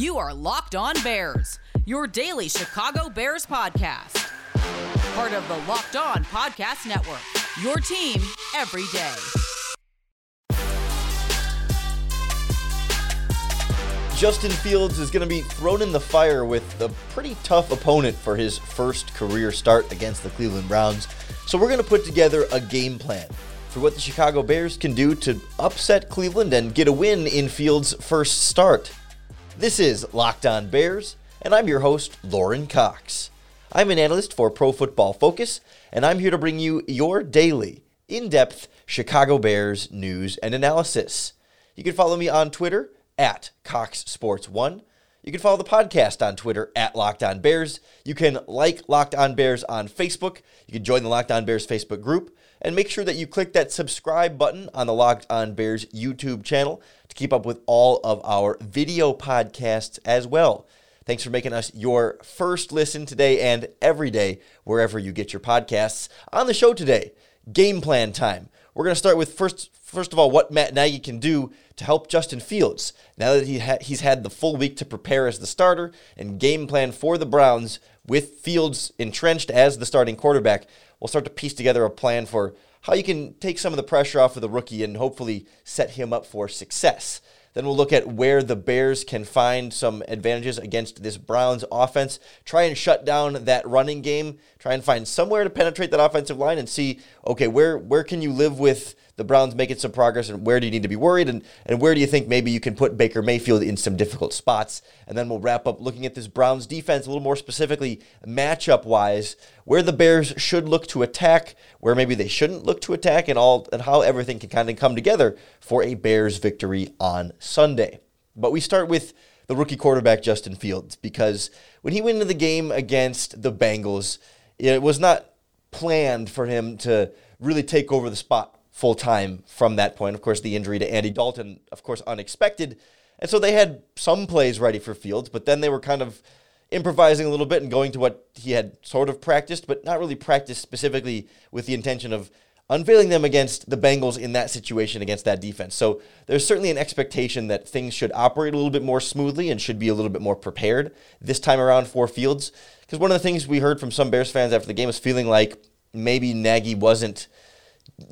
You are Locked On Bears, your daily Chicago Bears podcast. Part of the Locked On Podcast Network, your team every day. Justin Fields is going to be thrown in the fire with a pretty tough opponent for his first career start against the Cleveland Browns. So, we're going to put together a game plan for what the Chicago Bears can do to upset Cleveland and get a win in Fields' first start. This is Locked On Bears, and I'm your host, Lorin Cox. I'm an analyst for Pro Football Focus, and I'm here to bring you your daily, in depth Chicago Bears news and analysis. You can follow me on Twitter at Cox Sports One. You can follow the podcast on Twitter at Locked On Bears. You can like Locked On Bears on Facebook. You can join the Locked On Bears Facebook group. And make sure that you click that subscribe button on the Locked On Bears YouTube channel to keep up with all of our video podcasts as well. Thanks for making us your first listen today and every day, wherever you get your podcasts. On the show today, game plan time. We're going to start with first, first of all, what Matt Nagy can do to help Justin Fields now that he ha- he's had the full week to prepare as the starter and game plan for the Browns with Fields entrenched as the starting quarterback. We'll start to piece together a plan for how you can take some of the pressure off of the rookie and hopefully set him up for success. Then we'll look at where the Bears can find some advantages against this Browns offense. Try and shut down that running game. Try and find somewhere to penetrate that offensive line and see, okay, where where can you live with the Browns making some progress and where do you need to be worried and, and where do you think maybe you can put Baker Mayfield in some difficult spots? And then we'll wrap up looking at this Browns defense a little more specifically matchup wise, where the Bears should look to attack, where maybe they shouldn't look to attack, and all and how everything can kind of come together for a Bears victory on Sunday. But we start with the rookie quarterback Justin Fields because when he went into the game against the Bengals, it was not planned for him to really take over the spot full time from that point. Of course, the injury to Andy Dalton, of course, unexpected. And so they had some plays ready for Fields, but then they were kind of improvising a little bit and going to what he had sort of practiced, but not really practiced specifically with the intention of unveiling them against the Bengals in that situation against that defense. So there's certainly an expectation that things should operate a little bit more smoothly and should be a little bit more prepared this time around for Fields. Because one of the things we heard from some Bears fans after the game was feeling like maybe Nagy wasn't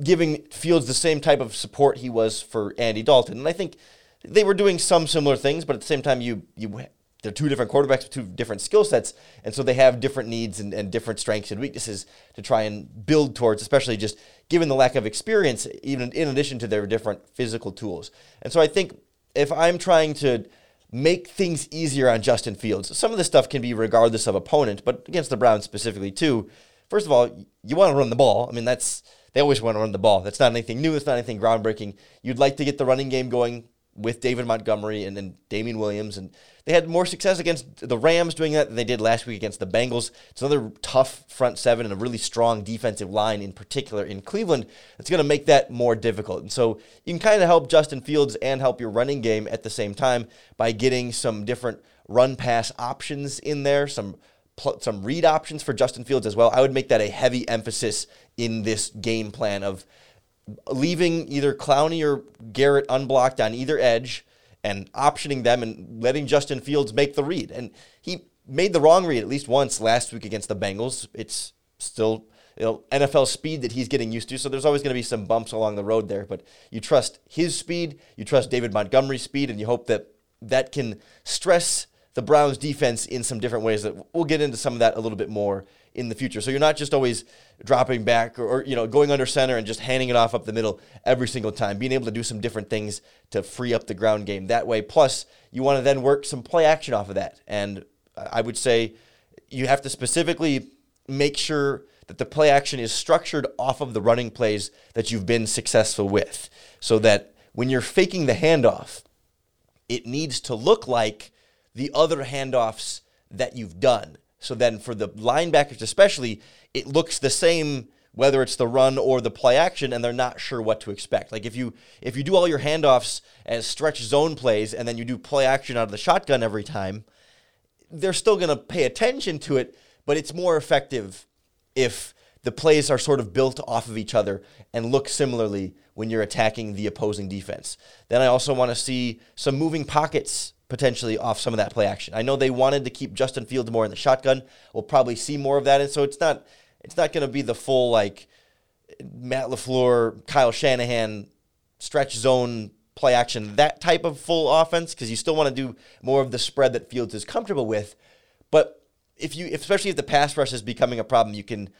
giving Fields the same type of support he was for Andy Dalton. And I think they were doing some similar things, but at the same time, you you they're two different quarterbacks with two different skill sets, and so they have different needs and, and different strengths and weaknesses to try and build towards, especially just given the lack of experience, even in addition to their different physical tools. And so I think if I'm trying to make things easier on Justin Fields, some of this stuff can be regardless of opponent, but against the Browns specifically too. First of all, you want to run the ball. I mean, that's they always want to run the ball. That's not anything new. It's not anything groundbreaking. You'd like to get the running game going with David Montgomery and then Damien Williams. And they had more success against the Rams doing that than they did last week against the Bengals. It's another tough front seven and a really strong defensive line in particular in Cleveland. It's going to make that more difficult. And so you can kind of help Justin Fields and help your running game at the same time by getting some different run pass options in there, some some read options for Justin Fields as well. I would make that a heavy emphasis in this game plan of leaving either Clowney or Garrett unblocked on either edge and optioning them and letting Justin Fields make the read. And he made the wrong read at least once last week against the Bengals. It's still you know, NFL speed that he's getting used to. So there's always going to be some bumps along the road there. But you trust his speed, you trust David Montgomery's speed, and you hope that that can stress the Browns defense in some different ways that we'll get into some of that a little bit more in the future. So you're not just always dropping back or, or, you know going under center and just handing it off up the middle every single time. Being able to do some different things to free up the ground game that way. Plus, you want to then work some play action off of that. And I would say you have to specifically make sure that the play action is structured off of the running plays that you've been successful with, so that when you're faking the handoff, it needs to look like the other handoffs that you've done. So then for the linebackers, especially, it looks the same whether it's the run or the play action, and they're not sure what to expect. Like if you if you do all your handoffs as stretch zone plays, and then you do play action out of the shotgun every time, they're still going to pay attention to it, but it's more effective if the plays are sort of built off of each other and look similarly when you're attacking the opposing defense. Then I also want to see some moving pockets potentially off some of that play action. I know they wanted to keep Justin Fields more in the shotgun. We'll probably see more of that, and so it's not it's not going to be the full like Matt LaFleur, Kyle Shanahan stretch zone play action that type of full offense because you still want to do more of the spread that Fields is comfortable with. But if you, especially if the pass rush is becoming a problem, you can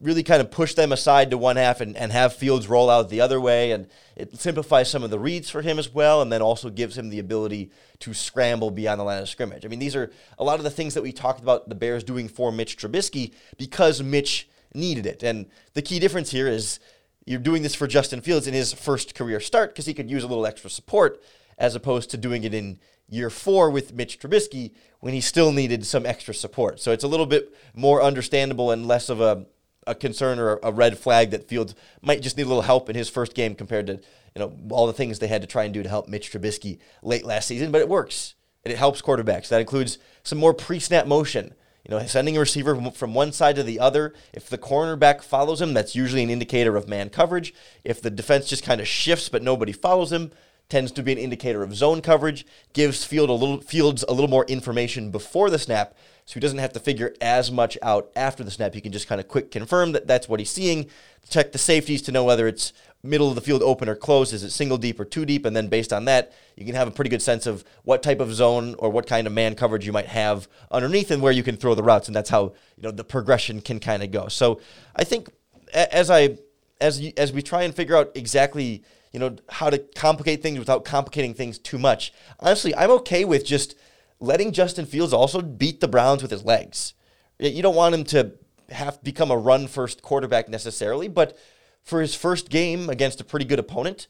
really kind of push them aside to one half and, and have Fields roll out the other way. And it simplifies some of the reads for him as well, and then also gives him the ability to scramble beyond the line of scrimmage. I mean, these are a lot of the things that we talked about the Bears doing for Mitch Trubisky because Mitch needed it. And the key difference here is you're doing this for Justin Fields in his first career start because he could use a little extra support as opposed to doing it in year four with Mitch Trubisky when he still needed some extra support. So it's a little bit more understandable and less of a a concern or a red flag that Fields might just need a little help in his first game compared to you know all the things they had to try and do to help Mitch Trubisky late last season. But it works and it helps quarterbacks. That includes some more pre-snap motion. You know, sending a receiver from one side to the other. If the cornerback follows him, that's usually an indicator of man coverage. If the defense just kind of shifts but nobody follows him, tends to be an indicator of zone coverage. Gives Field a little Fields a little more information before the snap so he doesn't have to figure as much out after the snap. He can just kind of quick confirm that that's what he's seeing, check the safeties to know whether it's middle of the field open or closed, is it single deep or two deep, and then based on that, you can have a pretty good sense of what type of zone or what kind of man coverage you might have underneath and where you can throw the routes, and that's how you know the progression can kind of go. So I think as I as you, as we try and figure out exactly you know how to complicate things without complicating things too much, honestly, I'm okay with just letting Justin Fields also beat the Browns with his legs. You don't want him to have become a run first quarterback necessarily, but for his first game against a pretty good opponent,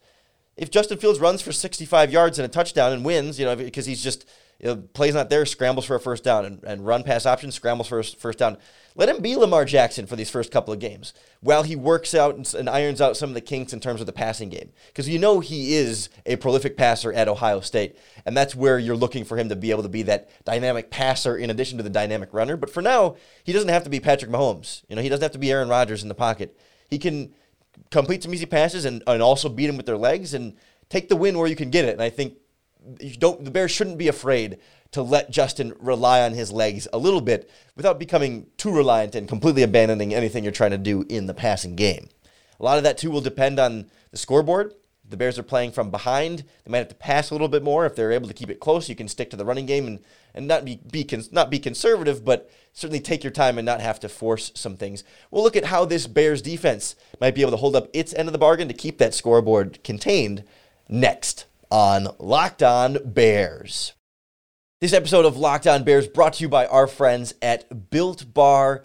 if Justin Fields runs for 65 yards and a touchdown and wins, you know, because he's just you know, plays not there, scrambles for a first down, and, and run pass option, scrambles for a first down. Let him be Lamar Jackson for these first couple of games while he works out and, and irons out some of the kinks in terms of the passing game. Because you know he is a prolific passer at Ohio State, and that's where you're looking for him to be able to be that dynamic passer in addition to the dynamic runner. But for now, he doesn't have to be Patrick Mahomes. You know, he doesn't have to be Aaron Rodgers in the pocket. He can complete some easy passes and, and also beat him with their legs and take the win where you can get it. And I think you don't the Bears shouldn't be afraid to let Justin rely on his legs a little bit without becoming too reliant and completely abandoning anything you're trying to do in the passing game. A lot of that too will depend on the scoreboard. The Bears are playing from behind. They might have to pass a little bit more. If they're able to keep it close, you can stick to the running game and, and not be, be not be conservative, but certainly take your time and not have to force some things. We'll look at how this Bears defense might be able to hold up its end of the bargain to keep that scoreboard contained next on Locked On Bears. This episode of Locked On Bears brought to you by our friends at BuiltBar.com,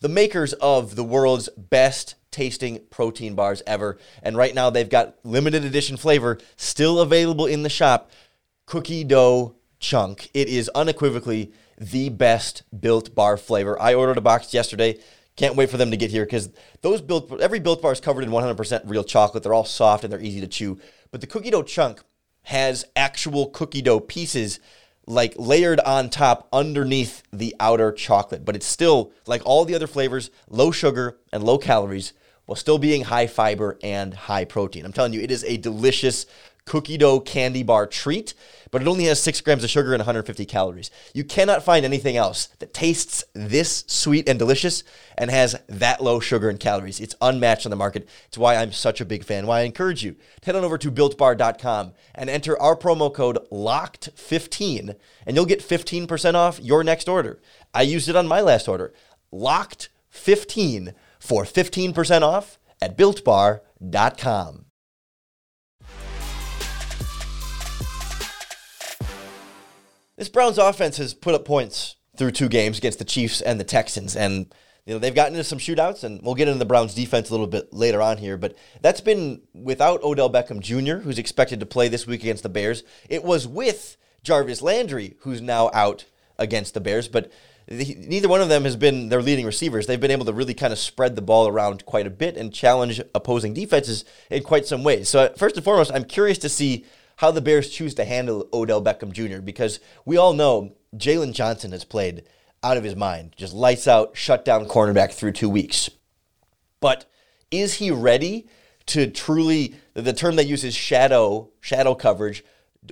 the makers of the world's best tasting protein bars ever. And right now they've got limited edition flavor still available in the shop cookie dough chunk. It is unequivocally the best built bar flavor. I ordered a box yesterday. Can't wait for them to get here because those built every built bar is covered in 100% real chocolate. They're all soft and they're easy to chew. But the cookie dough chunk has actual cookie dough pieces like layered on top underneath the outer chocolate. But it's still like all the other flavors, low sugar and low calories while still being high fiber and high protein. I'm telling you, it is a delicious cookie dough candy bar treat, but it only has six grams of sugar and 150 calories. You cannot find anything else that tastes this sweet and delicious and has that low sugar and calories. It's unmatched on the market. It's why I'm such a big fan. Why I encourage you to head on over to builtbar.com and enter our promo code LOCKED15 and you'll get 15% off your next order. I used it on my last order. LOCKED15 for 15% off at builtbar.com. This Browns offense has put up points through two games against the Chiefs and the Texans, and you know they've gotten into some shootouts, and we'll get into the Browns defense a little bit later on here. But that's been without Odell Beckham Jr., who's expected to play this week against the Bears. It was with Jarvis Landry, who's now out against the Bears, but neither one of them has been their leading receivers. They've been able to really kind of spread the ball around quite a bit and challenge opposing defenses in quite some ways. So first and foremost, I'm curious to see how the Bears choose to handle Odell Beckham Jr. because we all know Jaylon Johnson has played out of his mind, just lights out, shut down cornerback through two weeks. But is he ready to truly, the term they use is shadow, shadow coverage,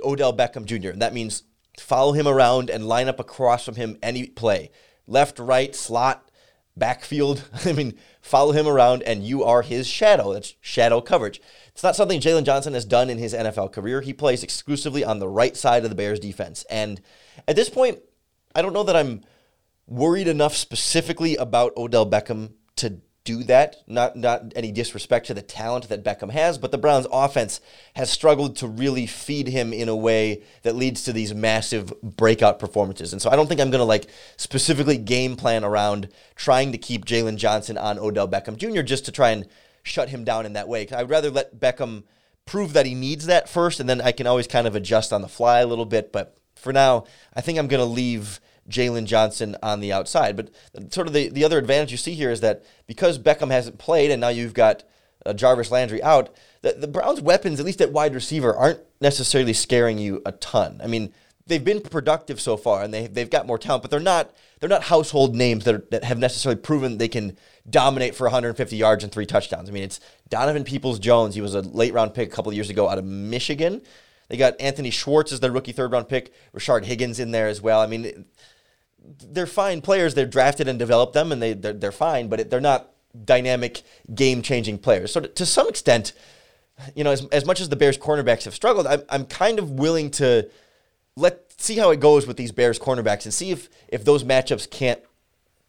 Odell Beckham Jr. And that means follow him around and line up across from him any play. Left, right, slot, backfield. I mean, follow him around and you are his shadow. That's shadow coverage. It's not something Jaylon Johnson has done in his NFL career. He plays exclusively on the right side of the Bears defense. And at this point, I don't know that I'm worried enough specifically about Odell Beckham to do that. Not not any disrespect to the talent that Beckham has, but the Browns offense has struggled to really feed him in a way that leads to these massive breakout performances. And so I don't think I'm going to like specifically game plan around trying to keep Jaylon Johnson on Odell Beckham Jr. just to try and shut him down in that way. I'd rather let Beckham prove that he needs that first, and then I can always kind of adjust on the fly a little bit. But for now, I think I'm going to leave Jaylon Johnson on the outside. But sort of the, the other advantage you see here is that because Beckham hasn't played and now you've got uh, Jarvis Landry out, the, the Browns' weapons, at least at wide receiver, aren't necessarily scaring you a ton. I mean, they've been productive so far and they, they've got more talent, but they're not they're not household names that, are, that have necessarily proven they can dominate for 150 yards and three touchdowns. I mean, it's Donovan Peoples Jones. He was a late round pick a couple years ago out of Michigan. They got Anthony Schwartz as their rookie third round pick, Rashard Higgins in there as well. I mean, they're fine players. They're drafted and developed them, and they they're, they're fine, but it, they're not dynamic, game changing players. So to, to, some extent, you know, as, as much as the Bears cornerbacks have struggled, I'm I'm kind of willing to let see how it goes with these Bears cornerbacks and see if if those matchups can't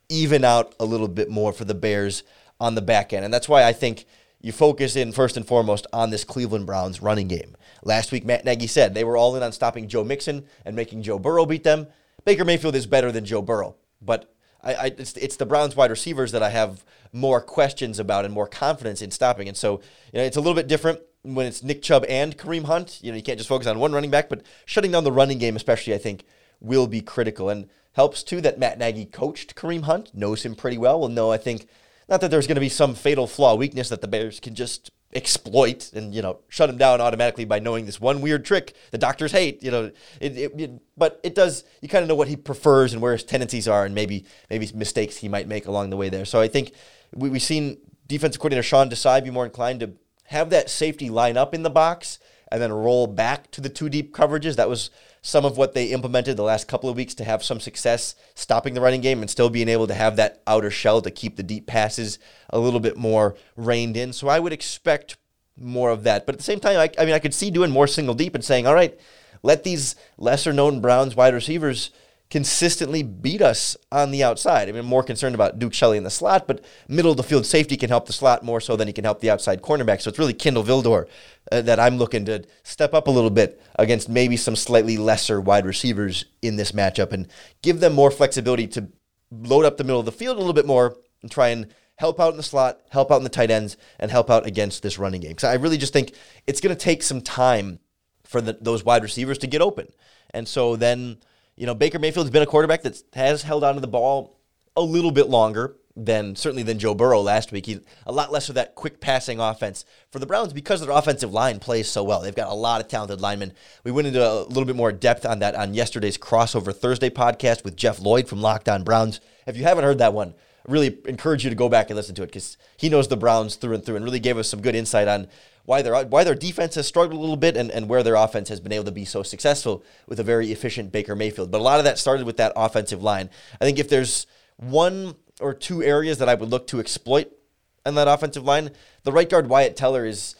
even out a little bit more for the Bears on the back end, and that's why I think. You focus in first and foremost on this Cleveland Browns running game. Last week, Matt Nagy said they were all in on stopping Joe Mixon and making Joe Burrow beat them. Baker Mayfield is better than Joe Burrow, but I, I, it's, it's the Browns wide receivers that I have more questions about and more confidence in stopping. And so, you know, it's a little bit different when it's Nick Chubb and Kareem Hunt. You know, you can't just focus on one running back, but shutting down the running game, especially, I think, will be critical. And helps too that Matt Nagy coached Kareem Hunt, knows him pretty well. Will know, I think, not that there's going to be some fatal flaw, weakness that the Bears can just exploit and you know shut him down automatically by knowing this one weird trick the doctors hate you know. It, it, it but it does you kind of know what he prefers and where his tendencies are and maybe maybe mistakes he might make along the way there. So i think we, we've seen defensive coordinator sean desai be more inclined to have that safety line up in the box and then roll back to the two deep coverages. That was some of what they implemented the last couple of weeks to have some success stopping the running game and still being able to have that outer shell to keep the deep passes a little bit more reined in. So I would expect more of that. But at the same time, I, I mean, I could see doing more single deep and saying, all right, let these lesser known Browns wide receivers consistently beat us on the outside. I mean, I'm more concerned about Duke Shelley in the slot, but middle of the field safety can help the slot more so than he can help the outside cornerback. So it's really Kindle Vildor uh, that I'm looking to step up a little bit against maybe some slightly lesser wide receivers in this matchup and give them more flexibility to load up the middle of the field a little bit more and try and help out in the slot, help out in the tight ends, and help out against this running game. Because I really just think it's going to take some time for the, those wide receivers to get open. And so then you know, Baker Mayfield's been a quarterback that has held onto the ball a little bit longer than certainly than Joe Burrow last week. He's a lot less of that quick passing offense for the Browns because their offensive line plays so well. They've got a lot of talented linemen. We went into a little bit more depth on that on yesterday's crossover Thursday podcast with Jeff Lloyd from Locked On Browns. If you haven't heard that one, really encourage you to go back and listen to it because he knows the Browns through and through and really gave us some good insight on why their why their defense has struggled a little bit and, and where their offense has been able to be so successful with a very efficient Baker Mayfield. But a lot of that started with that offensive line. I think if there's one or two areas that I would look to exploit in that offensive line, the right guard Wyatt Teller is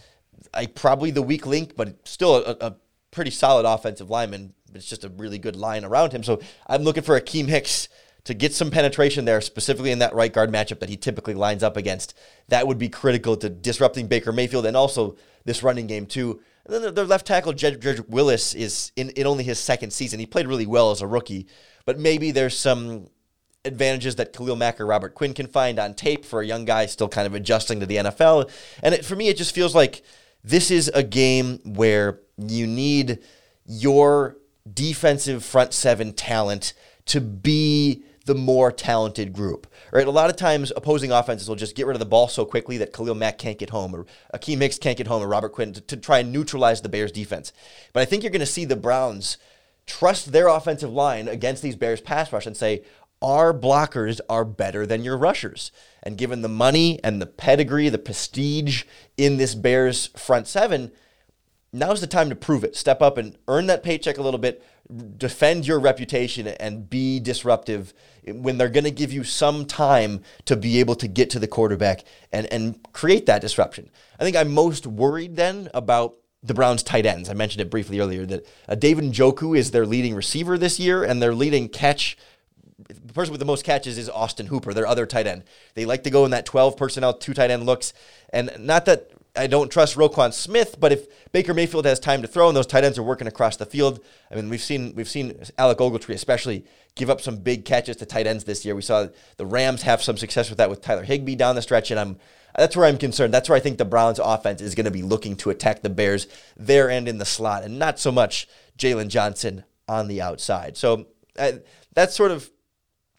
I, probably the weak link, but still a, a pretty solid offensive lineman. It's just a really good line around him. So I'm looking for Akiem Hicks to get some penetration there, specifically in that right guard matchup that he typically lines up against. That would be critical to disrupting Baker Mayfield and also this running game, too. And then their left tackle, Jedrick Wills, is in, in only his second season. He played really well as a rookie, but maybe there's some advantages that Khalil Mack or Robert Quinn can find on tape for a young guy still kind of adjusting to the NFL. And it, for me, it just feels like this is a game where you need your defensive front seven talent to be the more talented group. Right? A lot of times opposing offenses will just get rid of the ball so quickly that Khalil Mack can't get home or Akiem Hicks can't get home or Robert Quinn to, to try and neutralize the Bears defense. But I think you're going to see the Browns trust their offensive line against these Bears pass rush and say, our blockers are better than your rushers. And given the money and the pedigree, the prestige in this Bears front seven, now's the time to prove it. Step up and earn that paycheck a little bit, defend your reputation, and be disruptive when they're going to give you some time to be able to get to the quarterback and, and create that disruption. I think I'm most worried then about the Browns tight ends. I mentioned it briefly earlier that uh, David Njoku is their leading receiver this year, and their leading catch. The person with the most catches is Austin Hooper, their other tight end. They like to go in that 12 personnel, two tight end looks. And not that I don't trust Roquan Smith, but if Baker Mayfield has time to throw and those tight ends are working across the field, I mean, we've seen we've seen Alec Ogletree especially give up some big catches to tight ends this year. We saw the Rams have some success with that with Tyler Higbee down the stretch, and I'm that's where I'm concerned. That's where I think the Browns offense is going to be looking to attack the Bears there and in the slot, and not so much Jaylon Johnson on the outside. So uh, that's sort of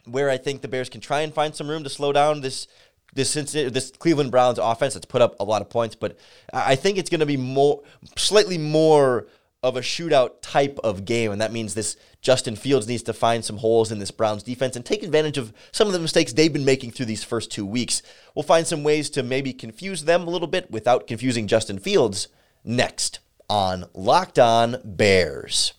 where I think the Bears can try and find some room to slow down this this this Cleveland Browns offense that's put up a lot of points, but I think it's going to be more slightly more of a shootout type of game. And that means this Justin Fields needs to find some holes in this Browns defense and take advantage of some of the mistakes they've been making through these first two weeks. We'll find some ways to maybe confuse them a little bit without confusing Justin Fields next on Locked On Bears.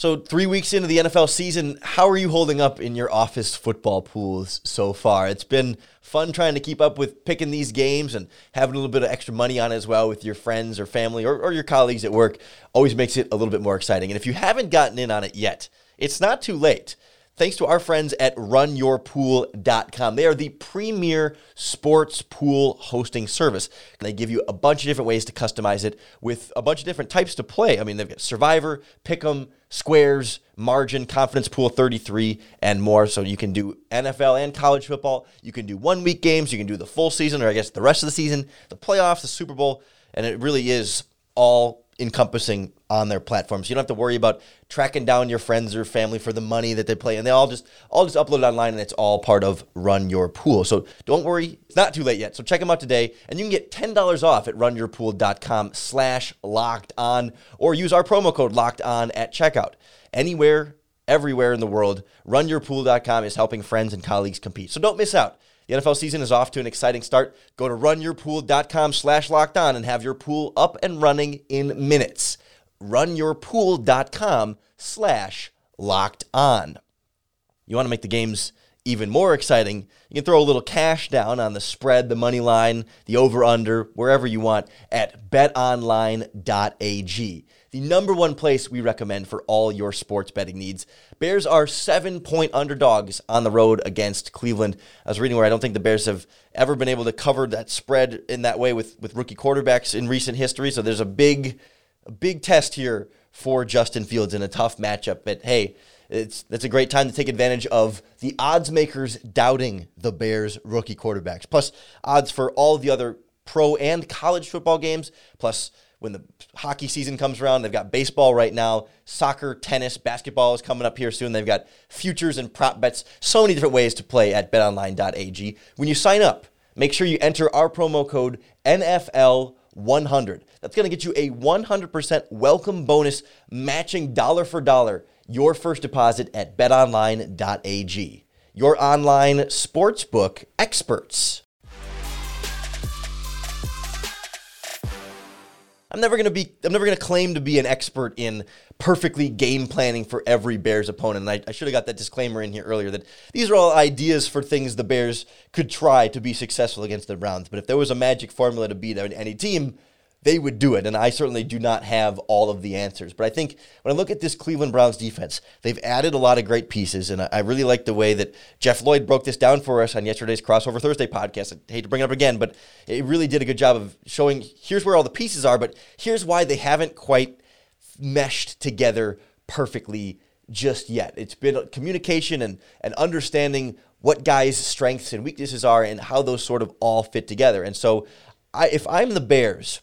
So, three weeks into the NFL season, how are you holding up in your office football pools so far? It's been fun trying to keep up with picking these games and having a little bit of extra money on as well with your friends or family or, or your colleagues at work. Always makes it a little bit more exciting. And if you haven't gotten in on it yet, it's not too late thanks to our friends at runyourpool.com. They are the premier sports pool hosting service. They give you a bunch of different ways to customize it with a bunch of different types to play. I mean, they've got Survivor, Pick'em, Squares, Margin, Confidence Pool 33, and more. So you can do NFL and college football. You can do one week games. You can do the full season, or I guess the rest of the season, the playoffs, the Super Bowl. And it really is all encompassing on their platforms. You don't have to worry about tracking down your friends or family for the money that they play, and they all just all just upload it online, and it's all part of Run Your Pool. So don't worry, it's not too late yet. So check them out today, and you can get ten dollars off at runyourpool.com/slash locked on, or use our promo code locked on at checkout. Anywhere, everywhere in the world, runyourpool.com is helping friends and colleagues compete. So don't miss out. The NFL season is off to an exciting start. Go to runyourpool.com slash locked on and have your pool up and running in minutes. Runyourpool.com slash locked on. You want to make the games even more exciting, you can throw a little cash down on the spread, the money line, the over under, wherever you want at betonline.ag the number one place we recommend for all your sports betting needs. Bears are seven point underdogs on the road against Cleveland. I was reading where I don't think the Bears have ever been able to cover that spread in that way with, with rookie quarterbacks in recent history. So there's a big, a big test here for Justin Fields in a tough matchup. But hey, it's it's a great time to take advantage of the odds makers doubting the Bears rookie quarterbacks. Plus odds for all the other pro and college football games. Plus when the hockey season comes around. They've got baseball right now, soccer, tennis, basketball is coming up here soon. They've got futures and prop bets, so many different ways to play at betonline.ag. When you sign up, make sure you enter our promo code NFL100. That's going to get you a 100% welcome bonus matching dollar for dollar your first deposit at betonline.ag. Your online sportsbook experts. I'm never gonna be. I'm never gonna claim to be an expert in perfectly game planning for every Bears opponent. And I, I should have got that disclaimer in here earlier that these are all ideas for things the Bears could try to be successful against the Browns. But if there was a magic formula to beat any team, they would do it. And I certainly do not have all of the answers. But I think when I look at this Cleveland Browns defense, they've added a lot of great pieces. And I really like the way that Jeff Lloyd broke this down for us on yesterday's Crossover Thursday podcast. I hate to bring it up again, but it really did a good job of showing here's where all the pieces are, but here's why they haven't quite meshed together perfectly just yet. It's been communication and, and understanding what guys' strengths and weaknesses are and how those sort of all fit together. And so I, if I'm the Bears,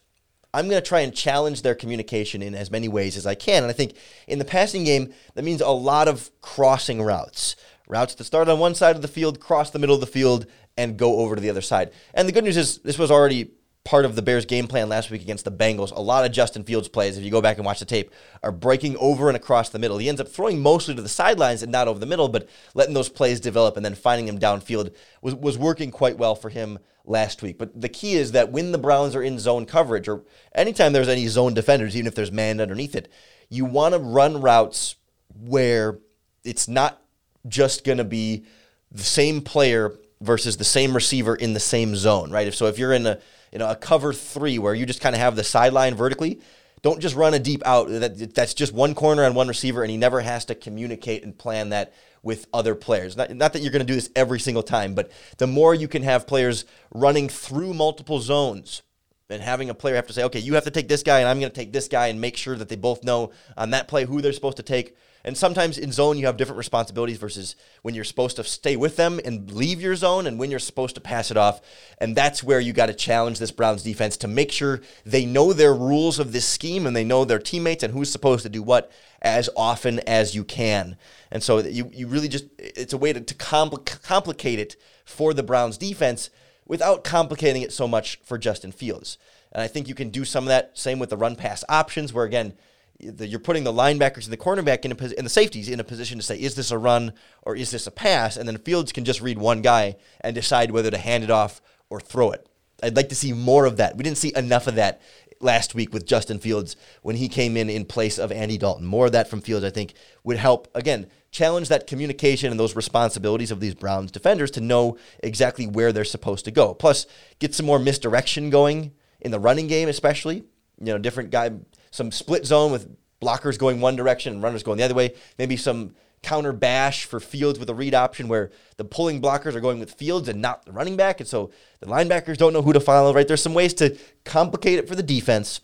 I'm going to try and challenge their communication in as many ways as I can. And I think in the passing game, that means a lot of crossing routes. Routes that start on one side of the field, cross the middle of the field, and go over to the other side. And the good news is this was already part of the Bears' game plan last week against the Bengals. A lot of Justin Fields plays, if you go back and watch the tape, are breaking over and across the middle. He ends up throwing mostly to the sidelines and not over the middle, but letting those plays develop and then finding them downfield was, was working quite well for him last week. But the key is that when the Browns are in zone coverage, or anytime there's any zone defenders, even if there's man underneath it, you want to run routes where it's not just going to be the same player versus the same receiver in the same zone, right? If so, if you're in a you know a cover three where you just kind of have the sideline vertically, don't just run a deep out. That that's just one corner and one receiver, and he never has to communicate and plan that with other players. Not, not that you're going to do this every single time, but the more you can have players running through multiple zones and having a player have to say, okay, you have to take this guy, and I'm going to take this guy, and make sure that they both know on that play who they're supposed to take and sometimes in zone, you have different responsibilities versus when you're supposed to stay with them and leave your zone and when you're supposed to pass it off. And that's where you got to challenge this Browns defense to make sure they know their rules of this scheme and they know their teammates and who's supposed to do what as often as you can. And so you, you really just, it's a way to, to compl- complicate it for the Browns defense without complicating it so much for Justin Fields. And I think you can do some of that. Same with the run pass options, where again, you're putting the linebackers and the cornerback in a, and the safeties in a position to say, is this a run or is this a pass? And then Fields can just read one guy and decide whether to hand it off or throw it. I'd like to see more of that. We didn't see enough of that last week with Justin Fields when he came in in place of Andy Dalton. More of that from Fields, I think, would help, again, challenge that communication and those responsibilities of these Browns defenders to know exactly where they're supposed to go. Plus, get some more misdirection going in the running game, especially. You know, different guy some split zone with blockers going one direction and runners going the other way. Maybe some counter bash for Fields with a read option where the pulling blockers are going with Fields and not the running back. And so the linebackers don't know who to follow, right? There's some ways to complicate it for the defense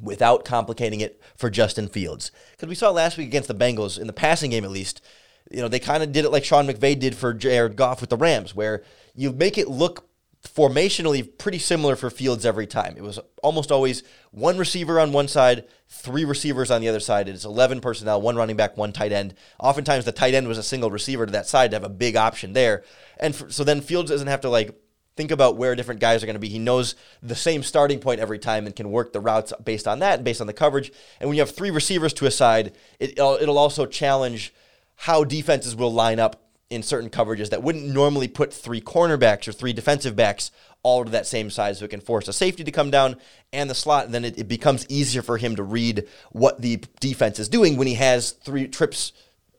without complicating it for Justin Fields. Because we saw last week against the Bengals, in the passing game at least, you know, they kind of did it like Sean McVay did for Jared Goff with the Rams, where you make it look formationally pretty similar for Fields every time. It was almost always one receiver on one side, three receivers on the other side. It is 11 personnel, one running back, one tight end. Oftentimes the tight end was a single receiver to that side to have a big option there. And for, so then Fields doesn't have to like think about where different guys are going to be. He knows the same starting point every time and can work the routes based on that and based on the coverage. And when you have three receivers to a side, it, it'll also challenge how defenses will line up in certain coverages that wouldn't normally put three cornerbacks or three defensive backs all to that same size so it can force a safety to come down and the slot and then it, it becomes easier for him to read what the defense is doing when he has three trips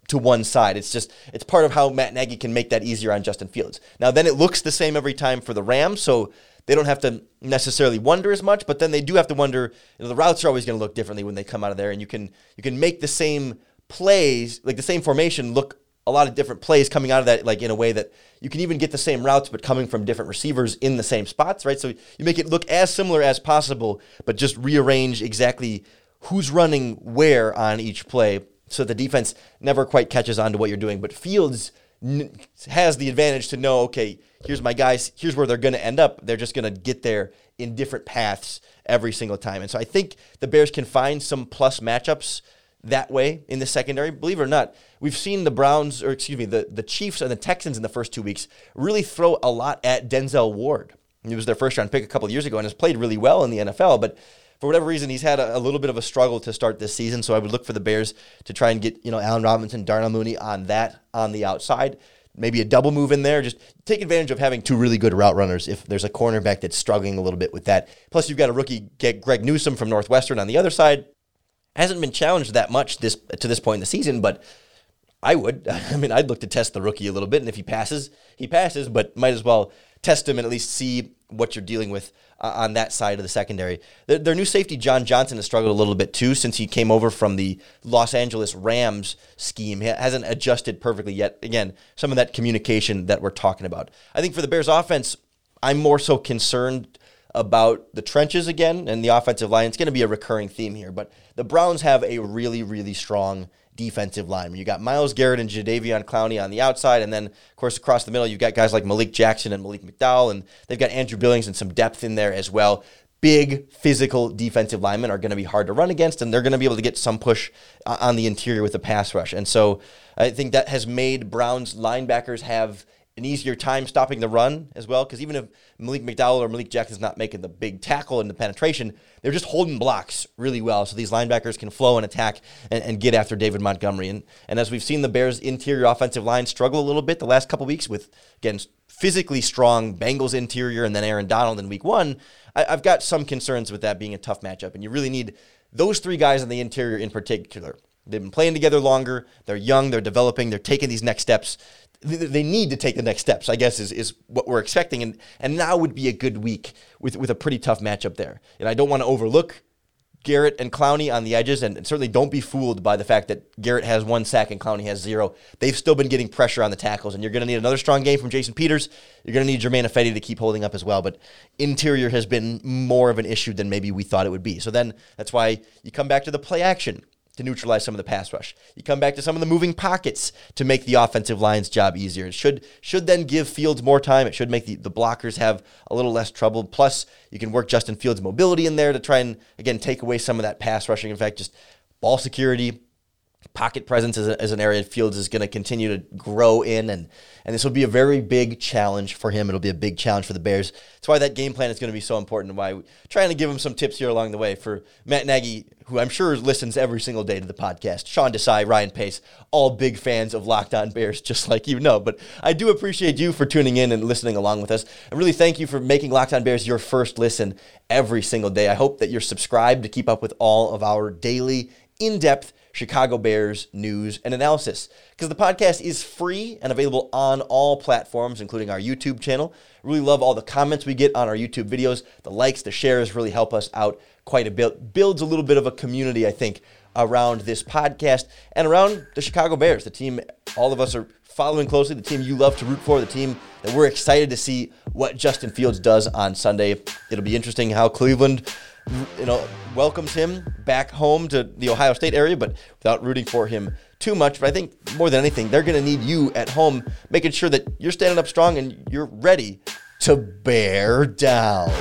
to one side. It's just it's part of how Matt Nagy can make that easier on Justin Fields. Now then it looks the same every time for the Rams, so they don't have to necessarily wonder as much, but then they do have to wonder, you know, the routes are always going to look differently when they come out of there and you can you can make the same plays, like the same formation look a lot of different plays coming out of that, like in a way that you can even get the same routes, but coming from different receivers in the same spots, right? So you make it look as similar as possible, but just rearrange exactly who's running where on each play so the defense never quite catches on to what you're doing. But Fields n- has the advantage to know, okay, here's my guys, here's where they're going to end up. They're just going to get there in different paths every single time. And so I think the Bears can find some plus matchups that way in the secondary. Believe it or not, we've seen the Browns, or excuse me, the, the Chiefs and the Texans in the first two weeks really throw a lot at Denzel Ward. He was their first round pick a couple of years ago and has played really well in the NFL, but for whatever reason, he's had a, a, little bit of a struggle to start this season. So I would look for the Bears to try and get, you know, Allen Robinson, Darnell Mooney on that on the outside. Maybe a double move in there. Just take advantage of having two really good route runners if there's a cornerback that's struggling a little bit with that. Plus, you've got a rookie, get Greg Newsome from Northwestern on the other side hasn't been challenged that much this to this point in the season, but I would. I mean, I'd look to test the rookie a little bit, and if he passes, he passes, but might as well test him and at least see what you're dealing with uh, on that side of the secondary. Their, their, new safety, John Johnson, has struggled a little bit too since he came over from the Los Angeles Rams scheme. He hasn't adjusted perfectly yet. Again, some of that communication that we're talking about. I think for the Bears offense, I'm more so concerned about the trenches again and the offensive line. It's going to be a recurring theme here, but the Browns have a really, really strong defensive line. You got Myles Garrett and Jadeveon Clowney on the outside, and then of course across the middle you've got guys like Malik Jackson and Malik McDowell, and they've got Andrew Billings and some depth in there as well. Big physical defensive linemen are going to be hard to run against, and they're going to be able to get some push uh, on the interior with the pass rush. And so I think that has made Browns linebackers have an easier time stopping the run as well. Because even if Malik McDowell or Malik Jackson's not making the big tackle and the penetration, they're just holding blocks really well. So these linebackers can flow and attack and, and get after David Montgomery. And, and as we've seen the Bears' interior offensive line struggle a little bit the last couple weeks with, again, physically strong Bengals interior and then Aaron Donald in week one, I, I've got some concerns with that being a tough matchup. And you really need those three guys on the interior in particular. They've been playing together longer. They're young. They're developing. They're taking these next steps they need to take the next steps, I guess, is, is what we're expecting. And, and now would be a good week with, with a pretty tough matchup there. And I don't want to overlook Garrett and Clowney on the edges, and, and, certainly don't be fooled by the fact that Garrett has one sack and Clowney has zero. They've still been getting pressure on the tackles, and you're going to need another strong game from Jason Peters. You're going to need Germain Ifedi to keep holding up as well, but interior has been more of an issue than maybe we thought it would be. So then that's why you come back to the play action to neutralize some of the pass rush. You come back to some of the moving pockets to make the offensive line's job easier. It should should then give Fields more time. It should make the, the blockers have a little less trouble. Plus, you can work Justin Fields' mobility in there to try and again take away some of that pass rushing. In fact, just ball security, pocket presence is, a, an area Fields is going to continue to grow in, and and this will be a very big challenge for him. It'll be a big challenge for the Bears. That's why that game plan is going to be so important, and why we're trying to give him some tips here along the way for Matt Nagy, who I'm sure listens every single day to the podcast. Sean Desai, Ryan Pace, all big fans of Locked On Bears, just like you know. But I do appreciate you for tuning in and listening along with us, and really thank you for making Locked On Bears your first listen every single day. I hope that you're subscribed to keep up with all of our daily, in-depth Chicago Bears news and analysis. Because the podcast is free and available on all platforms, including our YouTube channel. Really love all the comments we get on our YouTube videos. The likes, the shares really help us out quite a bit. Builds a little bit of a community, I think, around this podcast and around the Chicago Bears, the team all of us are following closely, the team you love to root for, the team that we're excited to see what Justin Fields does on Sunday. It'll be interesting how Cleveland you know, welcomes him back home to the Ohio State area, but without rooting for him too much. But I think more than anything, they're going to need you at home, making sure that you're standing up strong and you're ready to bear down.